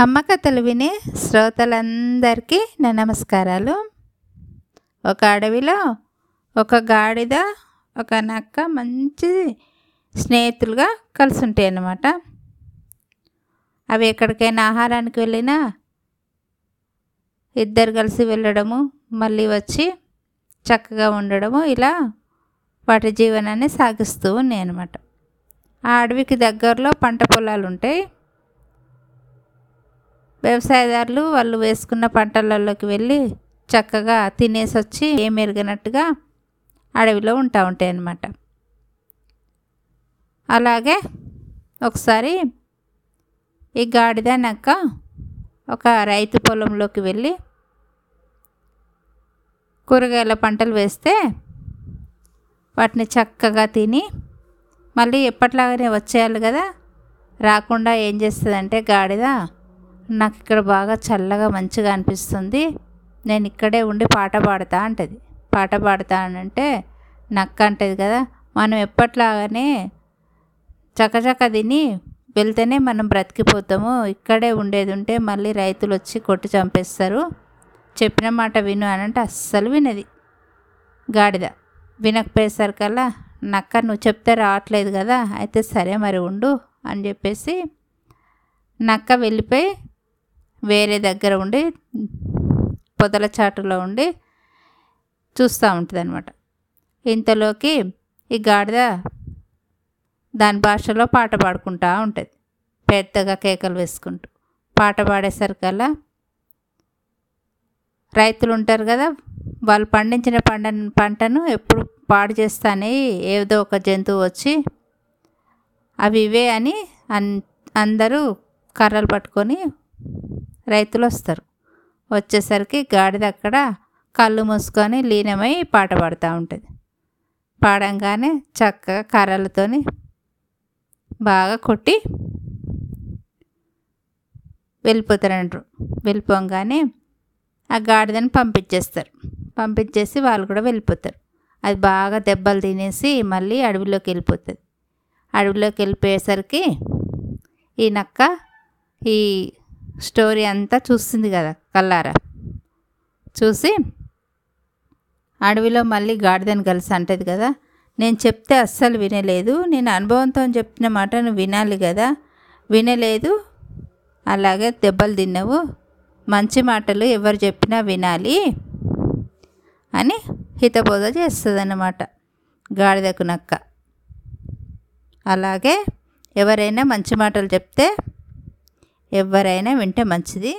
అమ్మ కథలు వినే శ్రోతలందరికీ నా నమస్కారాలు. ఒక అడవిలో ఒక గాడిద ఒక నక్క మంచి స్నేహితులుగా కలిసి ఉంటాయి అన్నమాట. అవి ఎక్కడికైనా ఆహారానికి వెళ్ళినా ఇద్దరు కలిసి వెళ్ళడము మళ్ళీ వచ్చి చక్కగా ఉండడము ఇలా వాటి జీవనాన్ని సాగిస్తూ ఉన్నాయి అన్నమాట. ఆ అడవికి దగ్గరలో పంట పొలాలు ఉంటాయి వ్యవసాయదారులు వాళ్ళు వేసుకున్న పంటలలోకి వెళ్ళి చక్కగా తినేసి వచ్చి ఏం ఎరగనట్టుగా అడవిలో ఉంటా ఉంటాయి అన్నమాట అలాగే ఒకసారి ఈ గాడిదనక్క ఒక రైతు పొలంలోకి వెళ్ళి కూరగాయల పంటలు వేస్తే వాటిని చక్కగా తిని మళ్ళీ ఎప్పట్లాగానే వచ్చేయాలి కదా? రాకుండా ఏం చేస్తుందంటే గాడిద నాకు ఇక్కడ బాగా చల్లగా మంచిగా అనిపిస్తుంది. నేను ఇక్కడే ఉండి పాట పాడతా అంటది. పాట పాడతా అంటే నక్క అంటది కదా మనం ఎప్పట్లాగానే చకచక తిని వెళ్తేనే మనం బ్రతికిపోతాము. ఇక్కడే ఉండేది ఉంటే మళ్ళీ రైతులు వచ్చి కొట్టి చంపేస్తారు. చెప్పిన మాట విను అని అంటే అస్సలు వినది. గాడిద వినకపోయేసరికల్లా నక్క నువ్వు చెప్తే రావట్లేదు కదా అయితే సరే మరి ఉండు అని చెప్పేసి నక్క వెళ్ళిపోయి వేరే దగ్గర ఉండి పొదల చాటులో ఉండి చూస్తూ ఉంటుంది అనమాట ఇంతలోకి ఈ గాడిద దాని భాషలో పాట పాడుకుంటూ ఉంటుంది. పెద్దగా కేకలు వేసుకుంటూ. పాట పాడేసరికల్లా రైతులు ఉంటారు కదా వాళ్ళు పండించిన పంట పంటను ఎప్పుడు పాడు చేస్తానే ఏదో ఒక జంతువు వచ్చి అవి ఇవే అని అన్ అందరూ కర్రలు పట్టుకొని రైతులు వస్తారు వచ్చేసరికి గాడిద అక్కడ కళ్ళు మూసుకొని లీనమై పాట పాడుతూ ఉంటుంది. పాడంగానే చక్కగా కర్రలతోని బాగా కొట్టి వెళ్ళిపోతారంటారు. వెళ్ళిపోగానే ఆ గాడిదని పంపించేస్తారు. పంపించేసి వాళ్ళు కూడా వెళ్ళిపోతారు. అది బాగా దెబ్బలు తినేసి మళ్ళీ అడవిలోకి వెళ్ళిపోతుంది. అడవిలోకి వెళ్ళిపోయేసరికి ఈ నక్క ఈ స్టోరీ అంతా చూస్తుంది కదా కల్లారా చూసి అడవిలో మళ్ళీ గాడిదని కలిసి అంటది కదా నేను చెప్తే అస్సలు వినలేదు నేను అనుభవంతో చెప్పిన మాట నువ్వు వినాలి కదా వినలేదు అలాగే దెబ్బలు తిన్నావు మంచి మాటలు ఎవరు చెప్పినా వినాలి అని హితబోధ చేస్తుంది అన్నమాట గాడిదకు నక్క అలాగే ఎవరైనా మంచి మాటలు చెప్తే ఎవరైనా వింటే మంచిది.